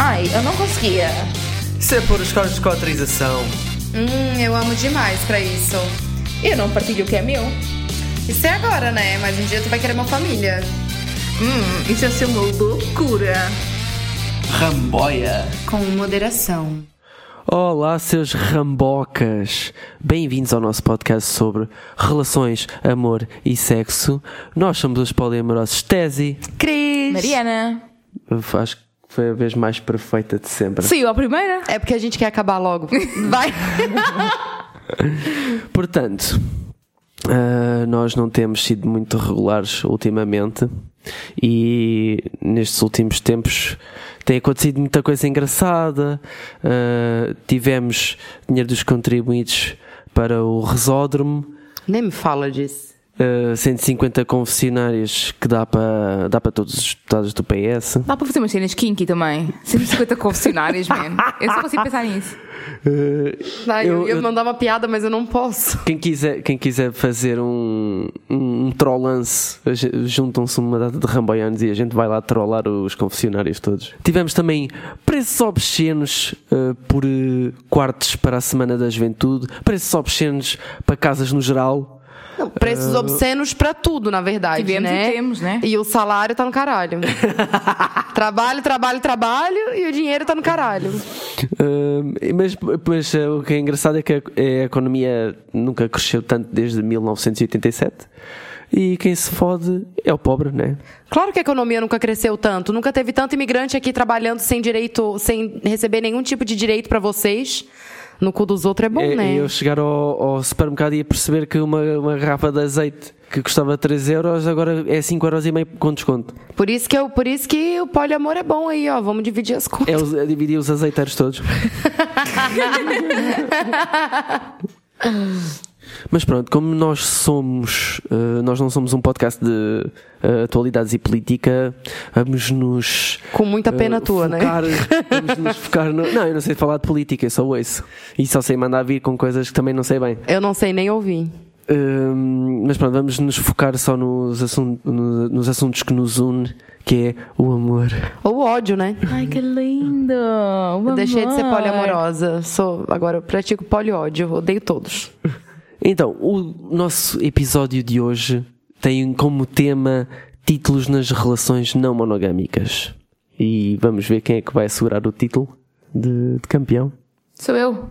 Ai, eu não conseguia. Isso é por escolas de cotrização. Hum, eu amo demais pra isso. Eu não partilho o que é meu. Isso é agora, né? Mas um dia tu vai querer uma família. Hum, isso ia ser uma loucura. Ramboia. Com moderação. Olá, seus rambocas! Bem-vindos ao nosso podcast sobre relações, amor e sexo. Nós somos os poliamorosos Tesi. Cris! Mariana. Acho que foi a vez mais perfeita de sempre. Saiu a primeira? É porque a gente quer acabar logo. Vai! Portanto, ah, nós não temos sido muito regulares ultimamente e nestes últimos tempos tem acontecido muita coisa engraçada. Ah, tivemos dinheiro dos contribuintes para o Resódromo. Nem me fala disso. Uh, 150 confessionários que dá para dá para todos os deputados do PS. Dá para fazer umas cenas kinky também. 150 confessionários, man. Eu só consigo pensar nisso. Uh, eu, Eu- eu- mandar uma piada, mas eu não posso. quem, quiser, quem quiser fazer um, um, um trollance, juntam-se uma data de ramboianos e a gente vai lá trollar os confessionários todos. Tivemos também preços obscenos uh, por uh, quartos para a Semana da Juventude, preços obscenos para casas no geral. Preços obscenos pra tudo, na verdade, Tivemos né? e temos, né? E o salário tá no caralho. trabalho, trabalho, trabalho e o dinheiro tá no caralho. Uh, mas mas, uh, o que é engraçado é que a, é a economia nunca cresceu tanto desde 1987 e quem se fode é o pobre, né? Claro que a economia nunca cresceu tanto, nunca teve tanto imigrante aqui trabalhando sem direito, sem receber nenhum tipo de direito pra vocês. No cu dos outros é bom, É, né? Eu chegar ao, ao supermercado e perceber que uma, uma garrafa de azeite que custava 3 euros agora é 5 euros e meio com desconto. Por isso que eu, por isso que o poliamor é bom aí, ó. Vamos dividir as contas. É, os, é dividir os azeiteiros todos. Mas pronto, como nós somos, eh, nós não somos um podcast de eh, atualidades e política, vamos nos Com muita pena eh, tua, né? Vamos nos focar no... Não, eu não sei falar de política, eu só ouço. E só sei mandar vir com coisas que também não sei bem. Eu não sei nem ouvir. Hum, mas pronto, vamos nos focar só nos, assun- no- nos assuntos que nos une, que é o amor. Ou o ódio, né? Ai, que lindo. Eu deixei de ser poliamorosa. Sou, agora eu pratico poliódio. Odeio todos. Então, o nosso episódio de hoje tem como tema títulos nas relações não monogâmicas. E vamos ver quem é que vai assegurar o título de, de campeão. Sou eu.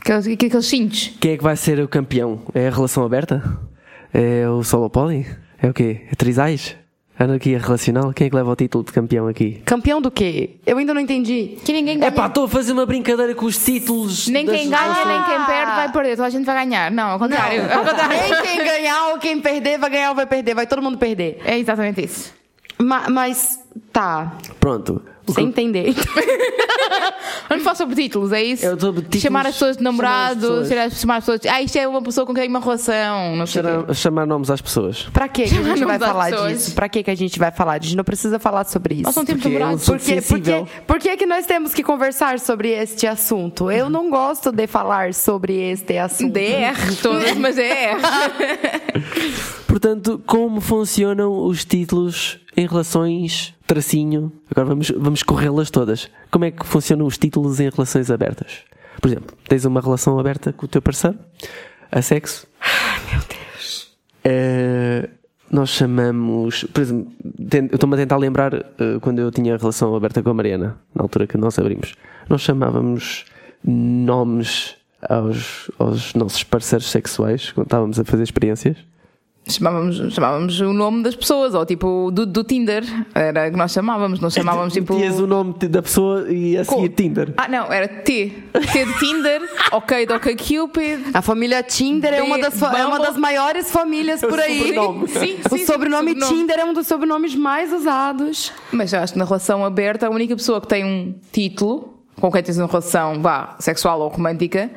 Aqueles, aqueles cintos. Quem é que vai ser o campeão? É a relação aberta? É o solo poly? É o quê? É trisais? Anarquia relacional? Quem é que leva o título de campeão aqui? Campeão do quê? Eu ainda não entendi. Que ninguém É ganha. pá, estou a fazer uma brincadeira com os títulos. nem das quem ganha, nem quem perde vai perder. Toda a gente vai ganhar. Não, ao contrário. Ao contrário. Nem quem ganhar ou quem perder vai ganhar ou vai perder. Vai todo mundo perder. É exatamente isso. Ma- mas, tá. Pronto. Sem entender. Vamos falar sobre títulos, é isso? É sobre títulos, chamar as pessoas de chamar as namorado, pessoas. chamar, as pessoas. Ah, isto é uma pessoa com quem tem uma relação. Não sei. Chamar, chamar nomes às pessoas. Pra que que a gente vai falar disso? Pra que que a gente vai falar disso? A gente não precisa falar sobre isso. Nós não temos Porque é namorados. Por que, por, sensível. que, por que nós temos que conversar sobre este assunto? Eu não gosto de falar sobre este assunto. DR, todas, mas é R. Portanto, como funcionam os títulos em relações tracinho? Agora vamos, vamos corrê-las todas. Como é que funcionam os títulos em relações abertas? Por exemplo, tens uma relação aberta com o teu parceiro, a sexo. Ai, meu Deus. nós chamamos. Por exemplo, eu estou-me a tentar lembrar eh, quando eu tinha relação aberta com a Mariana, na altura que nós abrimos. Nós chamávamos nomes aos, aos nossos parceiros sexuais quando estávamos a fazer experiências. Chamávamos, chamávamos o nome das pessoas, ou tipo do, do Tinder. Era o que nós chamávamos, não chamávamos tipo. Metias o nome da pessoa e a seguir Tinder. Ah, não, era T. T de Tinder, ok de ok Cupid. A família Tinder é uma, das, é uma das maiores famílias por aí. sobrenome. Sim, O sobrenome Tinder é um dos sobrenomes mais usados. Mas eu acho que na relação aberta, a única pessoa que tem um título, com quem tens uma relação, vá, sexual ou romântica,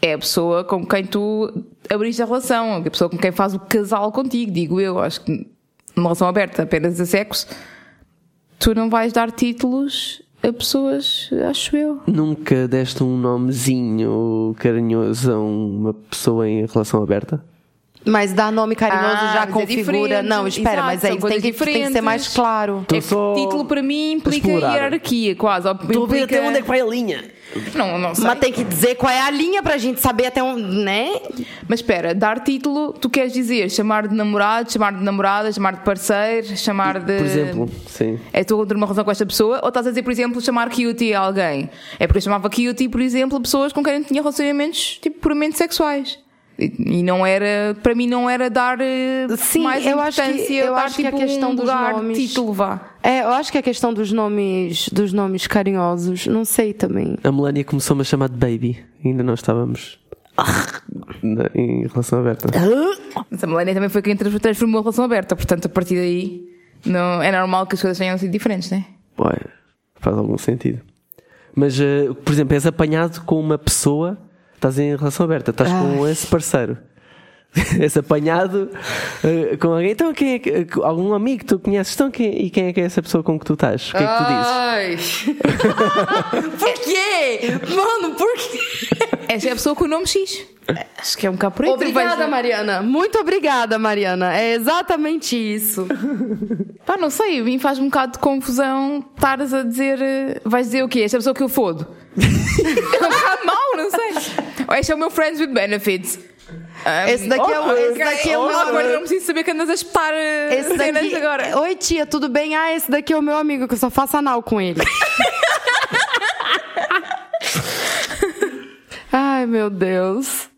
é a pessoa com quem tu abriste a relação, a pessoa com quem faz o casal contigo, digo eu. Acho que numa relação aberta apenas a sexo, tu não vais dar títulos a pessoas, acho eu. Nunca deste um nomezinho carinhoso a uma pessoa em relação aberta? Mas dar nome carinhoso Ah, já é configura. diferente. não, espera, Exato, mas aí tem que, tem que ser mais claro. É título para mim implica explorar. hierarquia, quase. ou Estou a ver implica- até onde é que vai a linha. Não, não sei. Mas tem que dizer qual é a linha pra gente saber até onde, né? Mas espera, dar título, tu queres dizer chamar de namorado, chamar de namorada, chamar de parceiro, chamar de. Por exemplo, sim. É tu ter uma relação com esta pessoa, ou estás a dizer, por exemplo, chamar cutie a alguém? É porque eu chamava cutie, por exemplo, a pessoas com quem eu tinha relacionamentos tipo, puramente sexuais. E, não era, para mim, não era dar eh, Sim, mais eu acho que- importância, eu dar acho que a tipo, questão um dos lugar, nomes- título, vá. É, eu acho que a questão dos nomes, dos nomes carinhosos, não sei também. A Melania começou-me a chamar de baby. Ainda não estávamos em relação aberta. Mas a Melania também foi quem trans- transformou a relação aberta, portanto, a partir daí, não, é normal que as coisas tenham sido diferentes, não é? Ué, faz algum sentido. Mas, eh, por exemplo, és apanhado com uma pessoa, estás em relação aberta, estás com esse parceiro. és apanhado eh, com alguém. Então, quem é que, algum amigo que tu conheces? Então, quem, e quem é que é essa pessoa com que tu estás? O que é que tu dizes? Ai. por quê? Mano, por quê? Essa é a pessoa com o nome X. Acho que é um bocado por aí. Obrigada, Mariana. Muito obrigada, Mariana. É exatamente isso. Pá, não sei, mim faz um bocado de confusão estares a dizer. eh, Vais dizer o quê? Esta pessoa que eu fodo. é um bocado mau, não sei. Este é o meu Friends with Benefits. Um, Esse daqui é o- esse daqui é o meu- Agora não preciso saber que andas a espetar eh, Esse cenas daqui... agora. Oi, tia, tudo bem? Ah, esse daqui é o meu amigo, que eu só faço anal com ele. Ai, meu Deus.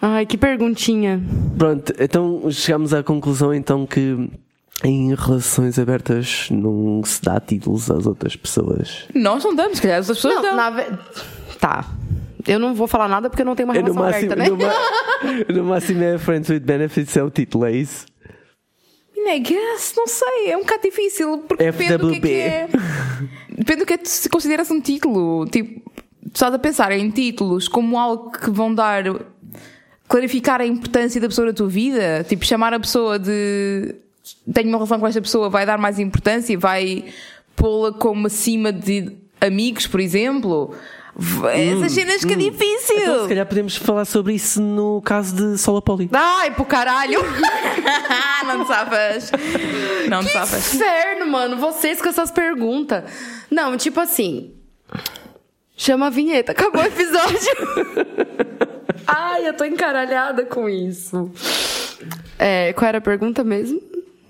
Ai, que perguntinha. Pronto, então chegamos à conclusão então que em relações abertas não se dá títulos às outras pessoas. Nós não damos, se calhar as pessoas Não, dão. na. Tá. Eu não vou falar nada porque eu não tenho uma relação máximo, aberta, né? no, máximo é Friends with Benefits, é o título, é isso? I guess, não sei, é um bocado difícil, porque depende do que é que é. Depende do que é que se consideras um título. Tipo, estás a pensar em títulos como algo que vão dar. clarificar a importância da pessoa na tua vida. Tipo, chamar a pessoa de. tenho uma relação com esta pessoa, vai dar mais importância, vai pô-la como acima de amigos, por exemplo. V- Essas cenas que é difícil. Então, se calhar podemos falar sobre isso no caso de Solapoli. Ai, pro caralho. não te safas. Não te safas. Inferno, mano. Vocês com essas perguntas. Não, tipo assim. Chama a vinheta. Acabou o episódio. Ai, eu tô encaralhada com isso. É, qual era a pergunta mesmo?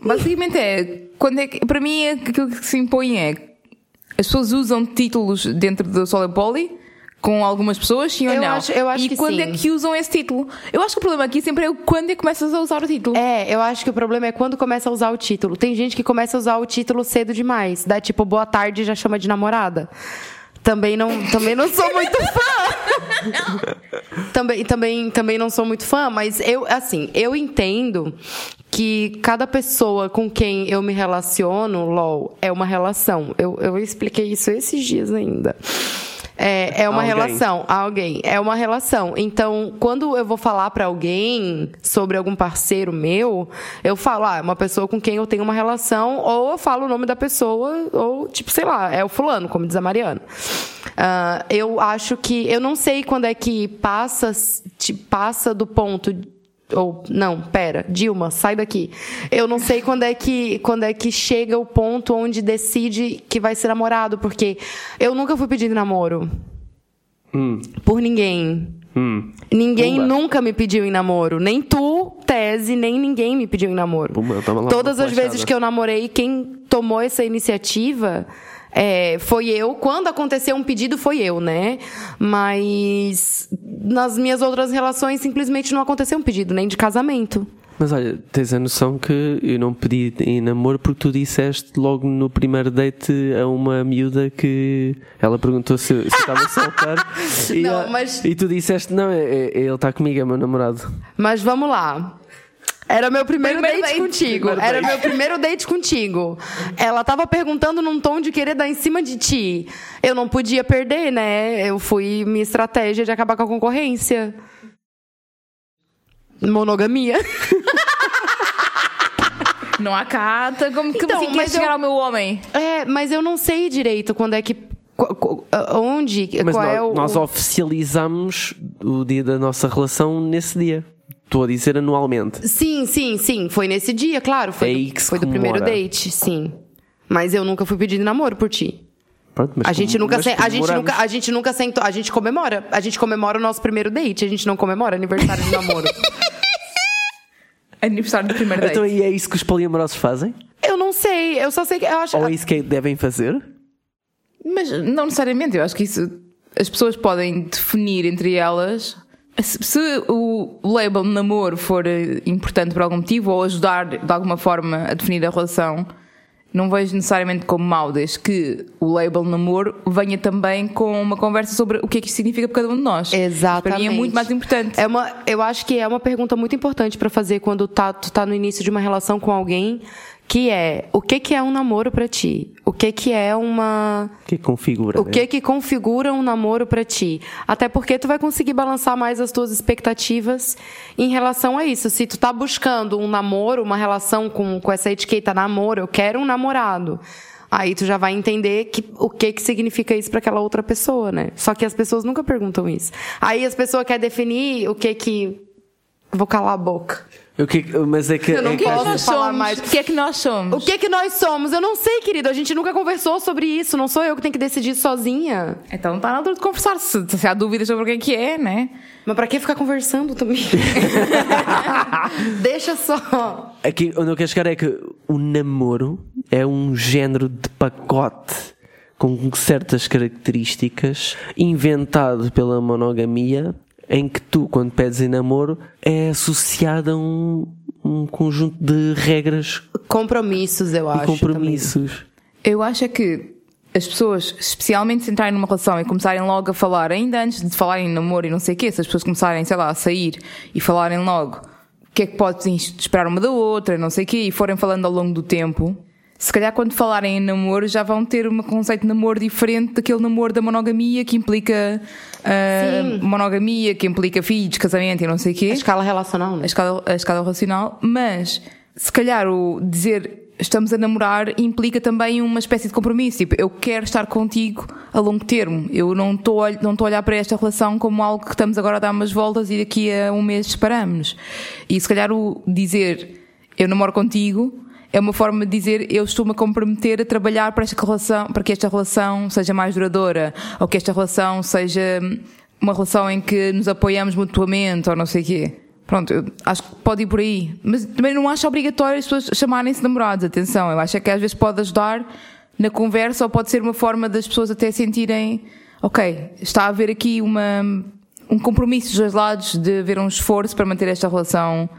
Basicamente é, quando é que, para mim é que aquilo que se impõe é as pessoas usam títulos dentro do Solar Poly com algumas pessoas, sim ou Eu não? acho- eu acho e que quando sim. é que usam esse título? Eu acho que o problema aqui sempre é o quando é que começas a usar o título. É, eu acho que o problema é quando começa a usar o título. Tem gente que começa a usar o título cedo demais. Dá tipo boa tarde e já chama de namorada. Também não, também não sou muito fã. também, também, também não sou muito fã, mas eu, assim, eu entendo que cada pessoa com quem eu me relaciono, LOL, é uma relação. Eu, eu expliquei isso esses dias ainda. É, é uma Alguém. relação, alguém. É uma relação. Então, quando eu vou falar pra alguém sobre algum parceiro meu, eu falo, ah, é uma pessoa com quem eu tenho uma relação, ou eu falo o nome da pessoa, ou, tipo, sei lá, é o fulano, como diz a Mariana. Ah, eu acho que. Eu não sei quando é que passa, passa do ponto. Ou, não, pera, Dilma, sai daqui. Eu não sei quando é que quando é que chega o ponto onde decide que vai ser namorado, porque eu nunca fui pedir namoro. Por ninguém. Hum. Ninguém Pumba. nunca me pediu em namoro. Nem tu, Tese, nem ninguém me pediu em namoro. Pumba, Todas as flechada. vezes que eu namorei, quem tomou essa iniciativa é, foi eu. Quando aconteceu um pedido, foi eu, né? Mas nas minhas outras relações, simplesmente não aconteceu um pedido, nem de casamento. Mas olha, tens a noção que eu não pedi em namoro porque tu disseste logo no primeiro date a uma miúda que ela perguntou se, se estava solteiro e, Não, a- mas- e tu disseste: Não, é, é- ele está comigo, é meu namorado. Mas vamos lá. Era meu primeiro, Primeiro date, date. contigo. Primeiro Era date. meu primeiro date contigo. Ela tava perguntando num tom de querer dar em cima de ti. Eu não podia perder, né? Eu fui minha estratégia de acabar com a concorrência. Monogamia. Não há cata, como que Então, assim quer mas chegar eu- ao meu homem? É, mas eu não sei direito quando é que. qu- qu- Onde? Mas qual nós, é o. nós oficializamos o dia da nossa relação nesse dia. Estou a dizer anualmente. Sim, sim, sim. Foi nesse dia, claro. Foi, É do, aí que se foi do primeiro date, sim. Mas eu nunca fui pedir namoro por ti. Pronto, mas A gente, como- nunca mas se- a, gente nunca, a gente nunca sentou. A gente comemora. A gente comemora o nosso primeiro date. A gente não comemora aniversário de namoro. Aniversário do primeiro date. Então e é isso que os poliamorosos fazem? Eu não sei. Eu só sei que. Eu acho, Ou é isso que devem fazer? Mas não necessariamente, eu acho que isso as pessoas podem definir entre elas se, se o label namoro for eh, importante por algum motivo ou ajudar de alguma forma a definir a relação, não vejo necessariamente como mau, desde que o label namoro venha também com uma conversa sobre o que é que isto significa para cada um de nós. Exatamente. Para mim é muito mais importante. É uma, eu acho que é uma pergunta muito importante pra fazer quando tá, tu tá no início de uma relação com alguém, que é o que que é um namoro pra ti? O que que é uma que configura? o que que configura um namoro pra ti? Até porque tu vai conseguir balançar mais as tuas expectativas em relação a isso. Se tu tá buscando um namoro, uma relação com, com essa etiqueta namoro, eu quero um namorado. Aí tu já vai entender que, o que que significa isso pra aquela outra pessoa, né? Só que as pessoas nunca perguntam isso. Aí as pessoas querem definir o que que vou calar a boca. O que é que- mas é que. Eu não é O que é que posso nós falar somos? mais. O que é que nós somos? O que que nós somos? Eu não sei, querido. A gente nunca conversou sobre isso. Não sou eu que tenho que decidir sozinha. Então está na altura de conversar, se, se há dúvidas sobre o que é que é, né? Mas pra que ficar conversando também? Deixa só. Aqui onde eu quero chegar é que o namoro é um género de pacote com certas características inventado pela monogamia em que tu, quando pedes em namoro, é associado a um, um conjunto de regras Compromissos, eu e acho. compromissos. Eu acho é que as pessoas, especialmente se entrarem numa relação e começarem logo a falar, ainda antes de falarem em namoro e não sei o quê, se as pessoas começarem, sei lá, a sair e falarem logo o que é que podem esperar uma da outra, não sei o quê, e forem falando ao longo do tempo, se calhar quando falarem em namoro já vão ter um conceito de namoro diferente daquele namoro da monogamia que implica Sim. monogamia, que implica filhos, casamento e não sei o quê. A escala relacional, né? a escala, a escala relacional, mas se calhar o dizer estamos a namorar implica também uma espécie de compromisso. Tipo, eu quero estar contigo a longo termo. Eu não estou a- não estou a olhar para esta relação como algo que estamos agora a dar umas voltas e daqui a um mês separamos. E se calhar o dizer eu namoro contigo é uma forma de dizer eu estou-me a comprometer a trabalhar para esta relação, para que esta relação seja mais duradoura, ou que esta relação seja uma relação em que nos apoiamos mutuamente, ou não sei o quê. Pronto, eu acho que pode ir por aí. Mas também não acho obrigatório as pessoas chamarem-se namorados, atenção. Eu acho é que às vezes pode ajudar na conversa ou pode ser uma forma das pessoas até sentirem, ok, está a haver aqui uma, um compromisso dos dois lados de haver um esforço para manter esta relação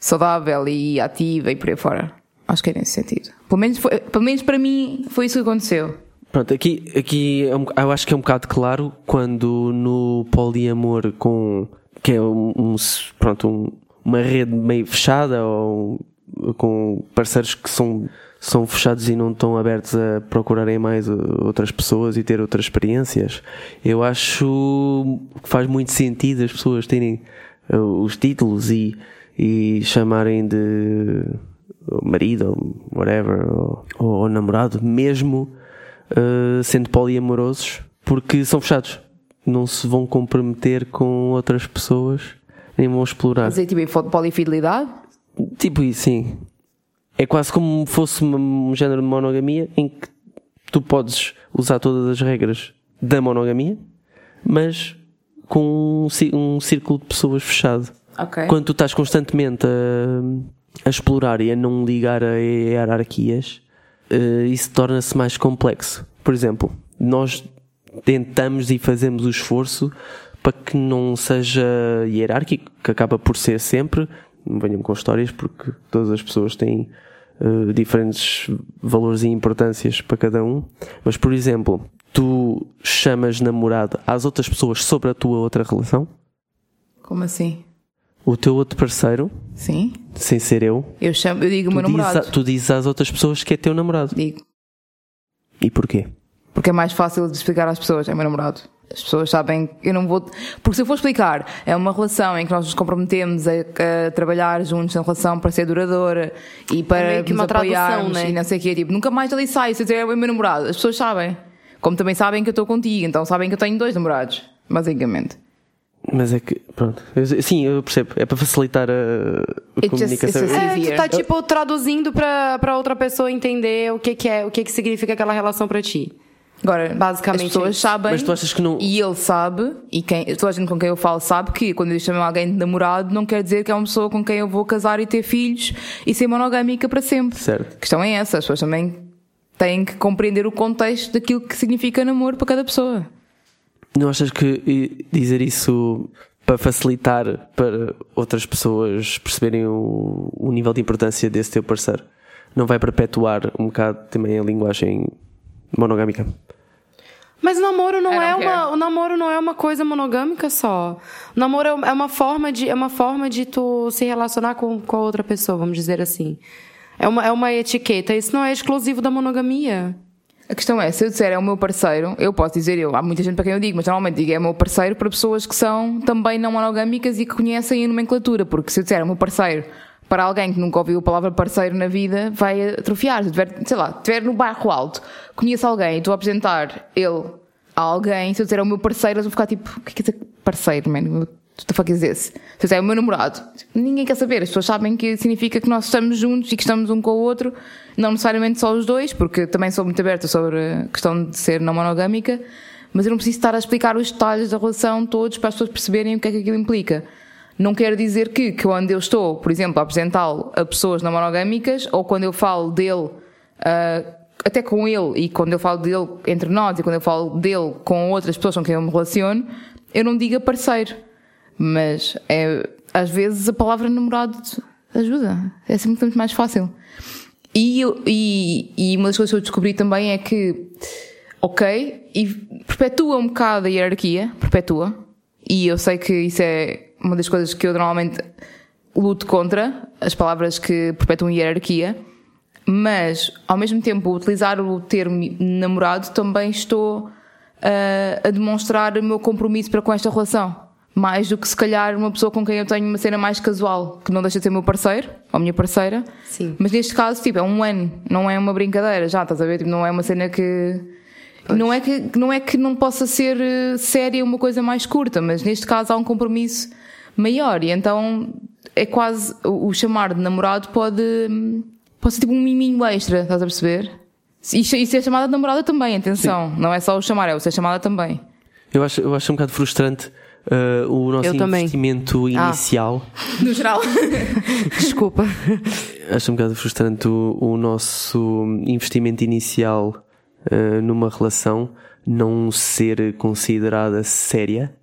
saudável e ativa e por aí fora. Acho que é nesse sentido. Pelo menos, foi- pelo menos para mim foi isso que aconteceu. Pronto, aqui, aqui é eu acho que é um bocado claro quando no poliamor com que é um, um- pronto, um- uma rede meio fechada ou com parceiros que são, são fechados e não estão abertos a procurarem mais uh, outras pessoas e ter outras experiências, eu acho que faz muito sentido as pessoas terem uh, os títulos e, e chamarem de marido ou whatever ou, ou namorado, mesmo uh, sendo poliamorosos, porque são fechados. Não se vão comprometer com outras pessoas, nem vão explorar. Mas aí, tipo, polifidelidade? Tipo isso, sim. É quase como fosse um género de monogamia em que tu podes usar todas as regras da monogamia, mas com um, círculo de pessoas fechado. Ok. Quando tu estás constantemente a, a explorar e a não ligar a hierarquias, eh, isso torna-se mais complexo. Por exemplo, nós tentamos e fazemos o esforço para que não seja hierárquico, que acaba por ser sempre. Não venham com histórias, porque todas as pessoas têm eh, diferentes valores e importâncias para cada um. Mas, por exemplo, tu chamas namorado às outras pessoas sobre a tua outra relação, Como assim? O teu outro parceiro, Sim? sem ser eu, Eu, chamo, eu digo o tu meu dizes, namorado. a- tu dizes às outras pessoas que é teu namorado. Digo. E porquê? Porque é mais fácil de explicar às pessoas, é meu namorado. As pessoas sabem, eu não vou. Porque se eu for explicar, é uma relação em que nós nos comprometemos a, a trabalhar juntos na relação para ser duradoura e para É que nos uma apoiarmos né? e não sei o quê. Tipo, nunca mais ali sai, se eu dizer é o meu namorado. As pessoas sabem. Como também sabem que eu estou contigo, então sabem que eu tenho dois namorados, basicamente. Mas é que, pronto. Eu- sim, eu percebo. É para facilitar a, a comunicação. just- É, tu tá tipo traduzindo pra outra pessoa entender o que que é, o que que significa aquela relação pra ti. Agora, Basicamente as pessoas sabem. Mas tu achas que não- E ele sabe, e quem, toda a gente com quem eu falo sabe que quando eu chamo alguém de namorado, não quer dizer que é uma pessoa com quem eu vou casar e ter filhos e ser monogâmica para sempre. Certo. A questão é essa, as pessoas também têm que compreender o contexto daquilo que significa namoro para cada pessoa. Não achas que dizer isso para facilitar para outras pessoas perceberem o, o nível de importância desse teu parceiro não vai perpetuar um bocado também a linguagem monogâmica? Mas o namoro não é uma, care. o namoro não é uma coisa monogâmica só. O namoro é uma forma de, é uma forma de tu se relacionar com, com a outra pessoa, vamos dizer assim. É uma, é uma etiqueta. Isso não é exclusivo da monogamia. A questão é, se eu disser é o meu parceiro, eu posso dizer eu, há muita gente para quem eu digo, mas normalmente digo é o meu parceiro para pessoas que são também não monogâmicas e que conhecem a nomenclatura, porque se eu disser é o meu parceiro para alguém que nunca ouviu a palavra parceiro na vida, vai atrofiar. Se tiver, sei lá, estiver no bairro alto, conheço alguém e estou a apresentar ele a alguém, se eu disser é o meu parceiro, eles vão ficar tipo, o que é que é parceiro, man? What the fuck is this? Se é o meu namorado, ninguém quer saber, as pessoas sabem que significa que nós estamos juntos e que estamos um com o outro, não necessariamente só os dois, porque também sou muito aberta sobre a questão de ser não monogâmica, mas eu não preciso estar a explicar os detalhes da relação todos para as pessoas perceberem o que é que aquilo implica. Não quer dizer que, que quando eu estou, por exemplo, a apresentá-lo a pessoas não monogâmicas, ou quando eu falo dele, ah, até com ele, e quando eu falo dele entre nós, e quando eu falo dele com outras pessoas com quem eu me relaciono, eu não diga parceiro. Mas é, às vezes a palavra namorado ajuda. É sempre muito mais fácil. E, e, e uma das coisas que eu descobri também é que, ok, e perpetua um bocado a hierarquia, perpetua, e eu sei que isso é uma das coisas que eu normalmente luto contra, as palavras que perpetuam hierarquia, mas ao mesmo tempo utilizar o termo namorado também estou ah, a demonstrar o meu compromisso para com esta relação. Mais do que se calhar uma pessoa com quem eu tenho uma cena mais casual, que não deixa de ser meu parceiro, ou minha parceira. Sim. Mas neste caso, tipo, é um ano, não é uma brincadeira, já estás a ver? Tipo, não é uma cena que. Não é que, não é que não possa ser eh, séria uma coisa mais curta, mas neste caso há um compromisso maior e então é quase. O, chamar de namorado pode. Pode ser tipo um miminho extra, estás a perceber? E, e ser chamada de namorada também, atenção. Não é só o chamar, é o ser chamada também. Eu acho, eu acho um bocado frustrante uh, o nosso Eu também. investimento Ah. inicial. No geral. Desculpa. Acho um bocado frustrante o, o nosso investimento inicial uh, numa relação não ser considerada séria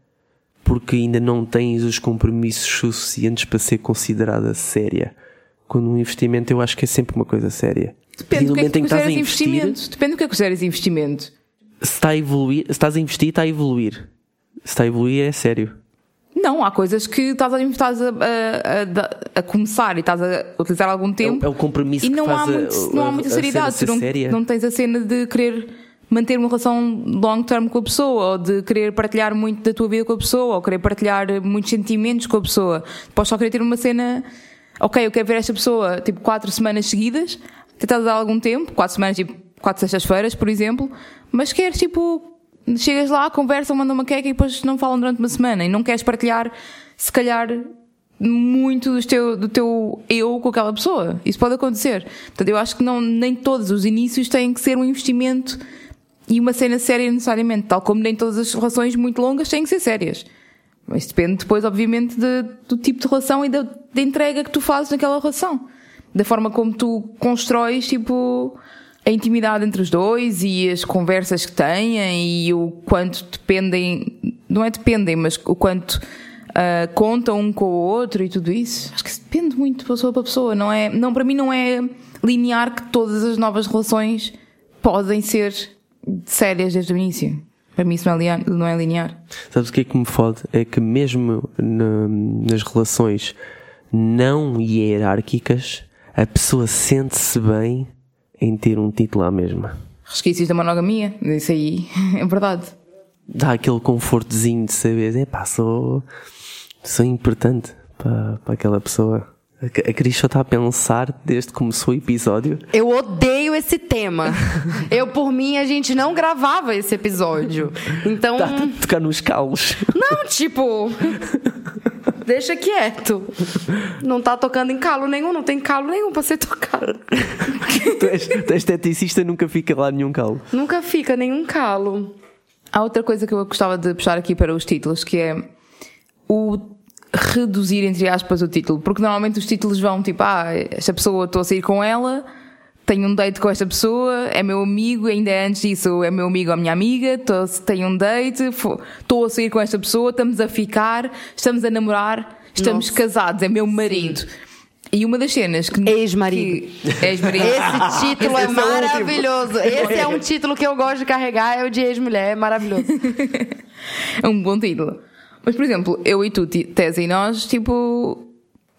porque ainda não tens os compromissos suficientes para ser considerada séria. Quando um investimento eu acho que é sempre uma coisa séria. Depende do que é que estás a consideras investir, investimento. Depende do que é que consideras investimento. se, está a evoluir, se estás a investir, está a evoluir. Está a evoluir, é sério. Não, há coisas que estás a, estás a, a- a- começar e estás a utilizar algum tempo. é o compromisso e não há, muito, não há muita seriedade. ser não, séria. não tens a cena de querer manter uma relação long term com a pessoa, ou de querer partilhar muito da tua vida com a pessoa, ou querer partilhar muitos sentimentos com a pessoa. Podes só querer ter uma cena. Ok, eu quero ver esta pessoa tipo quatro semanas seguidas, tentadas há algum tempo, quatro semanas, tipo quatro sextas-feiras, por exemplo, mas queres tipo. Chegas lá, conversam, mandam uma queca e depois não falam durante uma semana e não queres partilhar, se calhar, muito do teu, do teu eu com aquela pessoa. Isso pode acontecer. Portanto, eu acho que não, nem todos os inícios têm que ser um investimento e uma cena séria necessariamente, tal como nem todas as relações muito longas têm que ser sérias. Mas depende depois, obviamente, de- do tipo de relação e da, da entrega que tu fazes naquela relação. Da forma como tu constróis, tipo, a intimidade entre os dois e as conversas que têm e o quanto dependem, não é dependem, mas o quanto ah, contam um com o outro e tudo isso. Acho que isso depende muito de pessoa para pessoa, não é? Não, para mim não é linear que todas as novas relações podem ser sérias desde o início. Para mim isso não é linear. Não é linear. Sabes o que é que me fode? É que mesmo na- nas relações não hierárquicas, a pessoa sente-se bem em ter um título à mesma. Resquícios da monogamia, isso aí é verdade. Dá aquele confortozinho de saber, é pá, sou, sou importante para, para aquela pessoa. A a Cris só está a pensar desde que começou o episódio. Eu odeio esse tema. Eu, por mim, a gente não gravava esse episódio. Então. Está a tocar nos calos. Não, tipo. Deixa quieto. Não tá tocando em calo nenhum, não tem calo nenhum pra ser tocado. tu, és, tu és esteticista nunca fica lá nenhum calo. Nunca fica nenhum calo. Há outra coisa que eu gostava de puxar aqui para os títulos, que é o reduzir, entre aspas, o título. Porque normalmente os títulos vão tipo, ah, esta pessoa estou a sair com ela, tenho um date com esta pessoa, é meu amigo, ainda antes disso é meu amigo ou minha amiga, tô, tenho um date, estou a sair com esta pessoa, estamos a ficar, estamos a namorar, estamos Nossa. casados, é meu marido. E uma das cenas que. Ex-marido. que- Ex-marido. Esse título é Esse é último. maravilhoso. Esse é um título que eu gosto de carregar, é o de ex-mulher, é maravilhoso. É um bom título. Mas, por exemplo, eu e tu, Tese, e nós, tipo,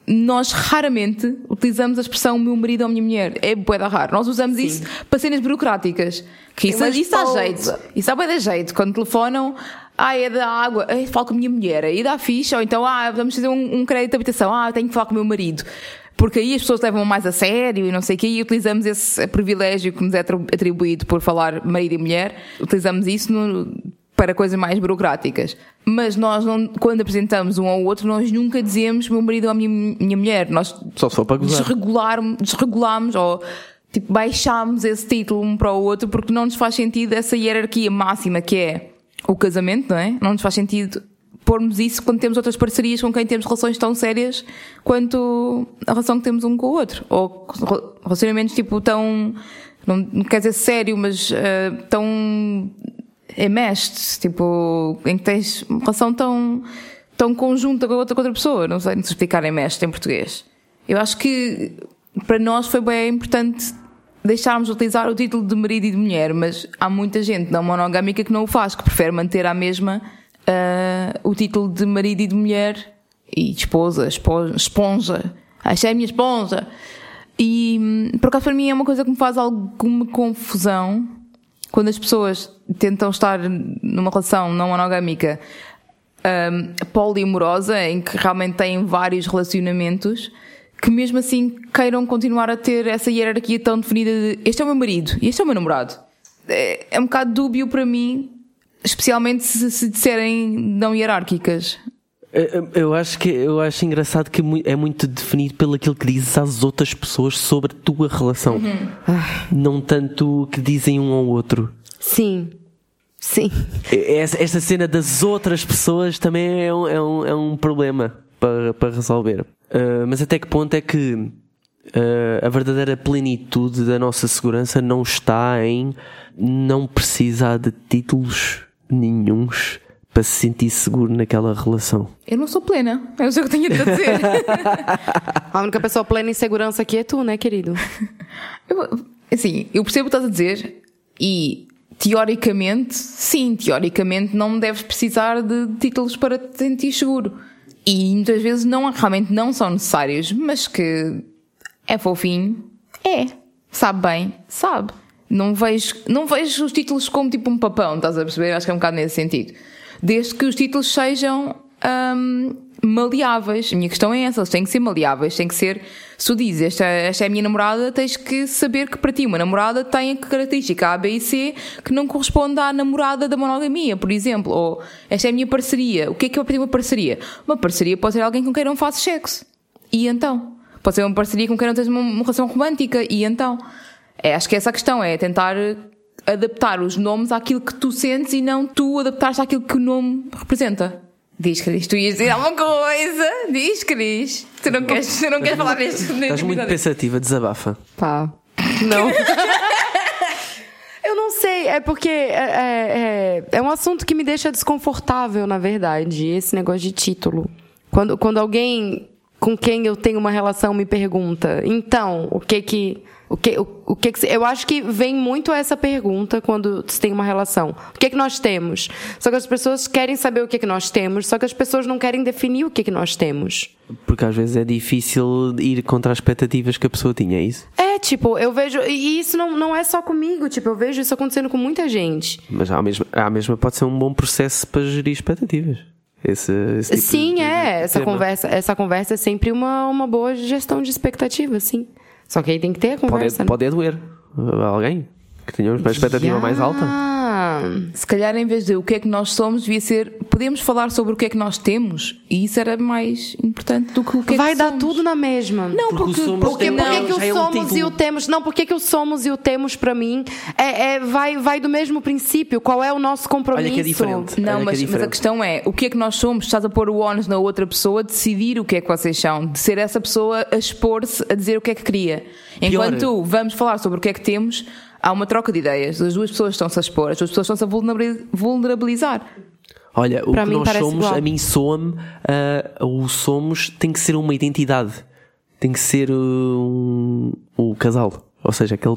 nós raramente utilizamos a expressão meu marido ou minha mulher. É bué da raro. Nós usamos isso para cenas burocráticas. Que isso, isso dá jeito. Isso dá bué da jeito. Quando telefonam, ah, é da água, ah, falo com a minha mulher. Aí dá ficha. Ou então, ah, vamos fazer um, um crédito de habitação. Ah, tenho que falar com o meu marido. Porque aí as pessoas levam mais a sério e não sei o quê, e utilizamos esse privilégio que nos é atri- atribuído por falar marido e mulher, utilizamos isso no- para coisas mais burocráticas. Mas nós, não, quando apresentamos um ao outro, nós nunca dizemos meu marido ou minha, minha mulher. Nós Só se for para gozar. desregulamos ou tipo, baixámos esse título um para o outro porque não nos faz sentido essa hierarquia máxima que é o casamento, não é? Não nos faz sentido pormos isso quando temos outras parcerias com quem temos relações tão sérias quanto a relação que temos um com o outro. Ou relacionamentos tipo tão, não, não quer dizer sério, mas eh, tão emestes, tipo, em que tens uma relação tão, tão conjunta com outra, com outra pessoa. Não sei se explicar emestes em português. Eu acho que para nós foi bem importante deixarmos de utilizar o título de marido e de mulher, mas há muita gente não monogâmica que não o faz, que prefere manter à mesma ah, o título de marido e de mulher e de esposa, espo- esponja. É a minha esponja. E por acaso para mim é uma coisa que me faz alguma confusão quando as pessoas tentam estar numa relação não monogâmica hum, poliamorosa, em que realmente têm vários relacionamentos, que mesmo assim queiram continuar a ter essa hierarquia tão definida de este é o meu marido e este é o meu namorado. É, é um bocado dúbio para mim, especialmente se, se disserem não hierárquicas. Eu- Eu acho que eu acho engraçado que mu- é muito definido pelo aquilo que dizes às outras pessoas sobre a tua relação. Não tanto o que dizem um ao outro. Sim. Sim. Essa- Esta cena das outras pessoas também é um, é um, é um problema para, para resolver. Uh, mas até que ponto é que uh, a verdadeira plenitude da nossa segurança não está em não precisar de títulos nenhuns para se sentir seguro naquela relação? Eu não sou plena, eu sei o que tenho a dizer. A única pessoa plena em segurança aqui é tu, né, querido? Eu- assim, eu percebo o que estás a dizer e teoricamente, sim, teoricamente não deves precisar de títulos para te sentir seguro. E muitas vezes não, realmente não são necessários, mas que é fofinho, é. Sabe bem, sabe. Não vejo, não vejo os títulos como tipo um papão, estás a perceber? Acho que é um bocado nesse sentido. Desde que os títulos sejam hum, maleáveis. A minha questão é essa, eles têm que ser maleáveis, têm que ser. Se tu dizes esta, esta é a minha namorada, tens que saber que para ti uma namorada tem a característica A, B e C que não corresponde à namorada da monogamia, por exemplo. Ou esta é a minha parceria. O que é que é ti uma parceria? Uma parceria pode ser alguém com quem não fazes sexo. E então? Pode ser uma parceria com quem não tens uma, relação romântica. E então? É, acho que essa a questão é tentar adaptar os nomes àquilo que tu sentes e não tu adaptares àquilo que o nome representa. Diz, Cris, tu ias dizer alguma coisa? Diz, Cris. Tu não queres, tu não queres falar neste, Estás muito pensativa, desabafa. Pá. Não. Eu não sei, é porque é, é, é, é um assunto que me deixa desconfortável, na verdade, esse negócio de título. Quando, quando alguém com quem eu tenho uma relação me pergunta, então, o que que. O que, o, o que que eu acho que vem muito essa pergunta quando se tem uma relação. O que que nós temos? Só que as pessoas querem saber o que que nós temos, só que as pessoas não querem definir o que que nós temos. Porque às vezes é difícil ir contra as expectativas que a pessoa tinha, é isso? É, tipo, eu vejo. E isso não, não é só comigo, tipo, eu vejo isso acontecendo com muita gente. Mas à mesma, à mesma pode ser um bom processo para gerir expectativas. Esse, esse tipo sim, de- de é. Essa tema. conversa, essa conversa é sempre uma, uma boa gestão de expectativa, sim. Só que aí tem que ter a Pode, conversa. né? pode é doer a alguém que tenha uma expectativa mais alta. Ah, Se calhar, em vez de o que é que nós somos, devia ser. Podemos falar sobre o que é que nós temos. E isso era mais importante do que o que é Vai que dar somos. tudo na mesma. Não, Porque o porque. somos Porque, por que já é o um somos e o temos. Não, por que que o somos e o temos pra mim é, é- vai, vai do mesmo princípio. Qual é o nosso compromisso? Olha que é diferente. Não, Olha que é mas, mas a diferente. questão é: o que é que nós somos? Estás a pôr o ONU na outra pessoa, decidir o que é que vocês são, de ser essa pessoa a expor-se a dizer o que é que queria. Enquanto Pior. vamos falar sobre o que é que temos, há uma troca de ideias. As duas pessoas estão-se a expor, as duas pessoas estão-se a vulnerabili- vulnerabilizar. Olha, o Para que mim nós parece somos, igual. a mim soa-me, ah, o somos tem que ser uma identidade. Tem que ser um, o casal. Ou seja, aquele,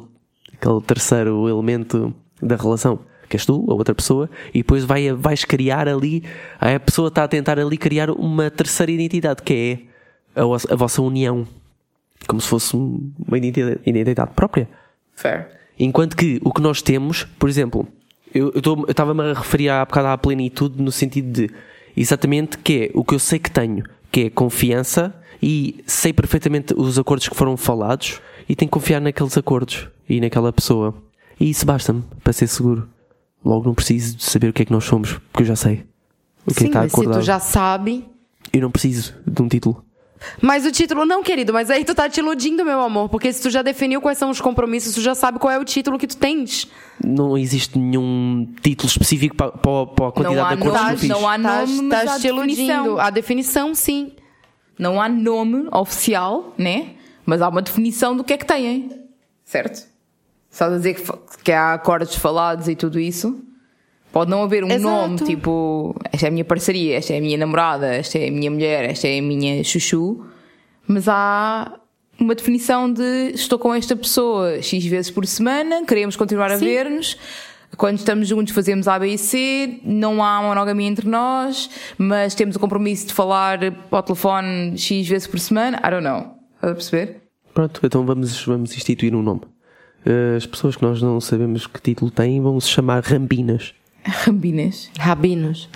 aquele terceiro elemento da relação. Que és tu, a outra pessoa, e depois vai, vais criar ali, a pessoa está a tentar ali criar uma terceira identidade, que é a, vossa- a vossa união. Como se fosse uma identidade, identidade própria. Fair. Enquanto que o que nós temos, por exemplo, eu estava-me a referir há bocado à plenitude no sentido de exatamente que é o que eu sei que tenho, que é confiança e sei perfeitamente os acordos que foram falados e tenho que confiar naqueles acordos e naquela pessoa. E isso basta-me para ser seguro. Logo não preciso de saber o que é que nós somos, porque eu já sei. O que é Sim, que está mas se acordado. tu já sabe. Eu não preciso de um título. Mas o título, não, querido, mas aí tu tá te iludindo, meu amor. Porque se tu já definiu quais são os compromissos, tu já sabe qual é o título que tu tens. Não existe nenhum título específico para, a quantidade Não há de acordos que não há Estás nome, mas há estás te iludindo. definição. A definição, sim. Não há nome oficial, né? Mas há uma definição do que é que têm. Certo? Só a dizer que, que há acordos falados e tudo isso. Pode não haver um Exato. nome tipo esta é a minha parceria, esta é a minha namorada, esta é a minha mulher, esta é a minha chuchu. Mas há uma definição de estou com esta pessoa X vezes por semana, queremos continuar a ver-nos. Quando estamos juntos fazemos A, B e C, não há monogamia entre nós, mas temos o compromisso de falar ao telefone X vezes por semana. I don't know. Estás a perceber? Pronto, então vamos, vamos instituir um nome. Eh, As pessoas que nós não sabemos que título têm vão se chamar Rambinas. Rabinas. Rabinos.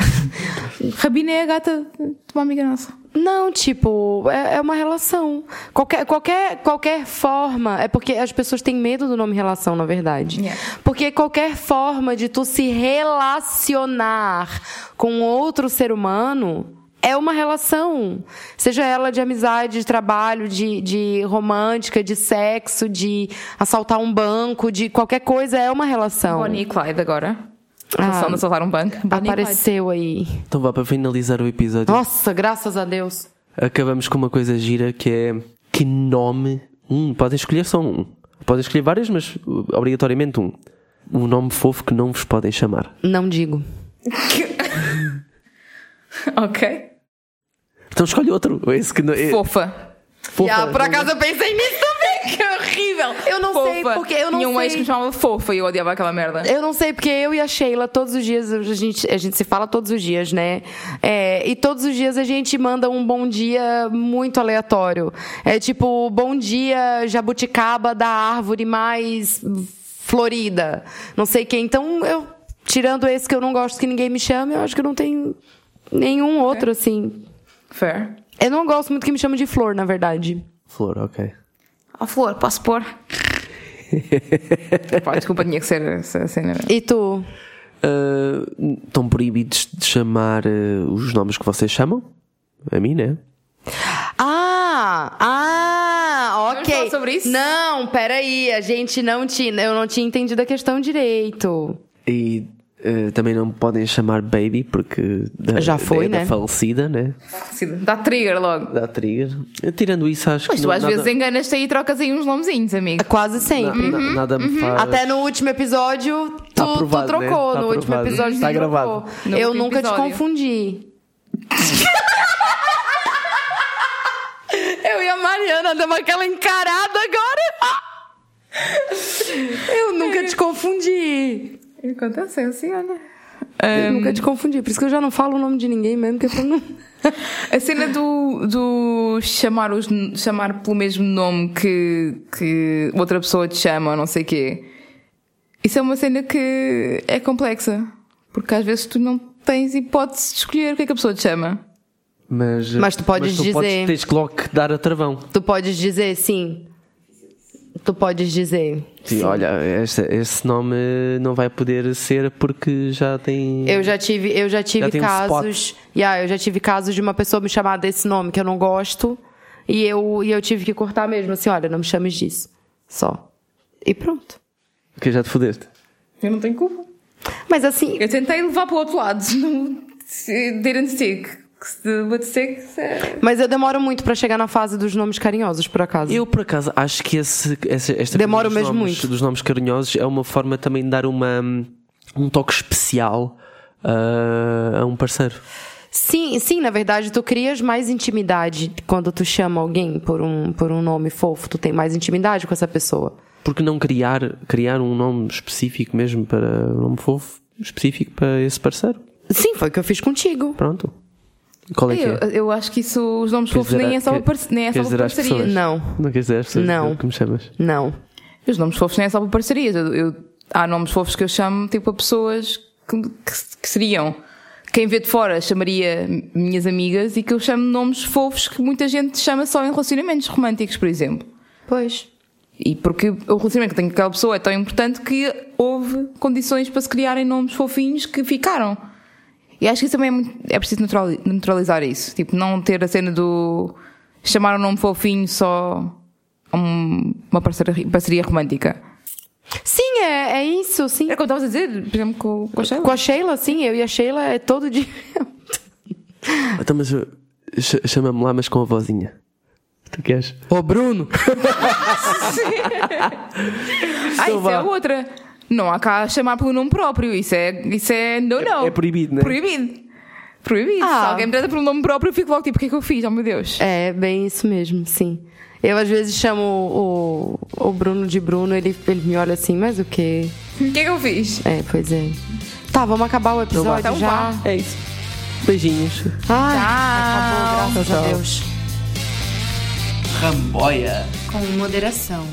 Rabina é a gata de uma amiga nossa. Não, tipo, é, é uma relação. Qualquer, qualquer, qualquer forma. É porque as pessoas têm medo do nome relação, na verdade. Yeah. Porque qualquer forma de tu se relacionar com outro ser humano é uma relação. Seja ela de amizade, de trabalho, de, de romântica, de sexo, de assaltar um banco, de qualquer coisa, é uma relação. Bonnie e Clyde agora. Ah, de assaltar um banco. Apareceu aí. Então vá para finalizar o episódio. Nossa, graças a Deus. Acabamos com uma coisa gira que é que nome. Um, podem escolher só um. Podem escolher vários, mas uh, obrigatoriamente um. Um nome fofo que não vos podem chamar. Não digo. Ok. Então escolhe outro. Esse que não, é, Fofa. Fofa. Ah, por acaso eu pensei nisso também. Que horrível. Eu não sei, Fofa. porque eu não Tinha um ex sei. que me chamava Fofa e eu odiava aquela merda. Eu não sei, porque eu e a Sheila, todos os dias, a gente, a gente se fala todos os dias, né? É, e todos os dias a gente manda um bom dia muito aleatório. É tipo, bom dia, jabuticaba da árvore mais florida. Não sei quem. Então, eu, tirando esse que eu não gosto que ninguém me chame, eu acho que não tenho nenhum outro, assim. Fair. Eu não gosto muito que me chamem de flor, na verdade. Flor, ok. A flor, posso pôr? Pá, desculpa, tinha que ser essa cena. E tu? Uh, estão proibidos de chamar uh, os nomes que vocês chamam? A mim, né? Ah, ah, Vamos ok. falar sobre isso? Não, peraí, a gente não tinha, eu não tinha entendido a questão direito. E uh, também não podem chamar baby porque da, Já foi, da, né? da falecida, né? Dá trigger logo. Dá trigger. Tirando isso, acho Mas que tu não, às nada, vezes enganas-te aí e trocas aí uns nomezinhos, amigo. Quase na- sempre. na- nada me faz. Até no último episódio, tu, Tá tu né? trocou. Tá no último episódio, Tá tu gravado. trocou. No eu nunca te episódio. confundi. eu e a Mariana damos aquela encarada agora. eu nunca te confundi. Acontece assim, olha. Eu nunca te confundi. Por isso que eu já não falo o nome de ninguém mesmo, que é pra não. A cena do, do chamar, os, chamar pelo mesmo nome que, que outra pessoa te chama ou não sei o quê. Isso é uma cena que é complexa. Porque às vezes tu não tens hipótese de escolher o que é que a pessoa te chama. Mas, Mas tu podes tu dizer- Podes, tens que logo que dar a travão. Tu podes dizer sim. Tu podes dizer. Sim, olha, este, esse nome não vai poder ser porque já tem. Eu já tive, eu já tive Já tem um casos. Yeah, eu já tive casos de uma pessoa me chamar desse nome que eu não gosto. E eu, e eu tive que cortar mesmo, assim, olha, não me chames disso. Só. E pronto. Que já te fodeste. Eu não tenho culpa. Mas assim, Eu tentei levar para o outro lado. Não, se- didn't stick. É- mas eu demoro muito pra chegar na fase dos nomes carinhosos, por acaso. Eu, por acaso, acho que esse, essa, esta dos mesmo nomes, muito. dos nomes carinhosos é uma forma também de dar uma, um toque especial ah, a um parceiro. Sim, sim, na verdade, tu crias mais intimidade quando tu chama alguém por um, por um nome fofo. Tu tem mais intimidade com essa pessoa. Porque não criar, criar um nome específico mesmo para um nome fofo específico para esse parceiro? Sim, foi o que eu fiz contigo. Pronto. Qual é que Eu, é? eu acho que isso, os nomes Queres fofos nem dizer é só quer- parce- nem é só para parcerias. pessoas? Não, Não queres dizer às pessoas Não. que me chamas? não. Os nomes fofos nem é só para parcerias. Eu, eu- há nomes fofos que eu chamo tipo a pessoas que, que- que seriam. Quem vê de fora chamaria minhas amigas e que eu chamo nomes fofos que muita gente chama só em relacionamentos românticos, por exemplo. Pois. E porque o relacionamento que tenho com aquela pessoa é tão importante que houve condições para se criarem nomes fofinhos que ficaram. E acho que isso também é, muito, é preciso naturalizar isso. Tipo, não ter a cena do chamar um nome fofinho só um- uma parceria, parceria romântica. Sim, é, é isso, sim. É como estavas a dizer, por exemplo, com, com a Sheila. Com a Sheila, sim, eu e a Sheila é todo dia. Então, mas ch- chama-me lá, mas com a vozinha. Tu queres? Ô, Bruno! Ah, isso é outra. Não há cá chamar pelo nome próprio. Isso é, isso é no, no. é proibido, né? Proibido. Proibido. Ah. Se alguém me trata pelo nome próprio, eu fico logo tipo, o que é que eu fiz? Oh meu Deus. É, bem isso mesmo, sim. Eu às vezes chamo o, o Bruno de Bruno, ele, ele me olha assim, mas o quê? O que é que eu fiz? É, pois é. Tá, vamos acabar o episódio Então já. vá. É isso. Beijinhos. Ai, Tchau. acabou, graças Tchau, a. Deus. Ramboia. Com moderação.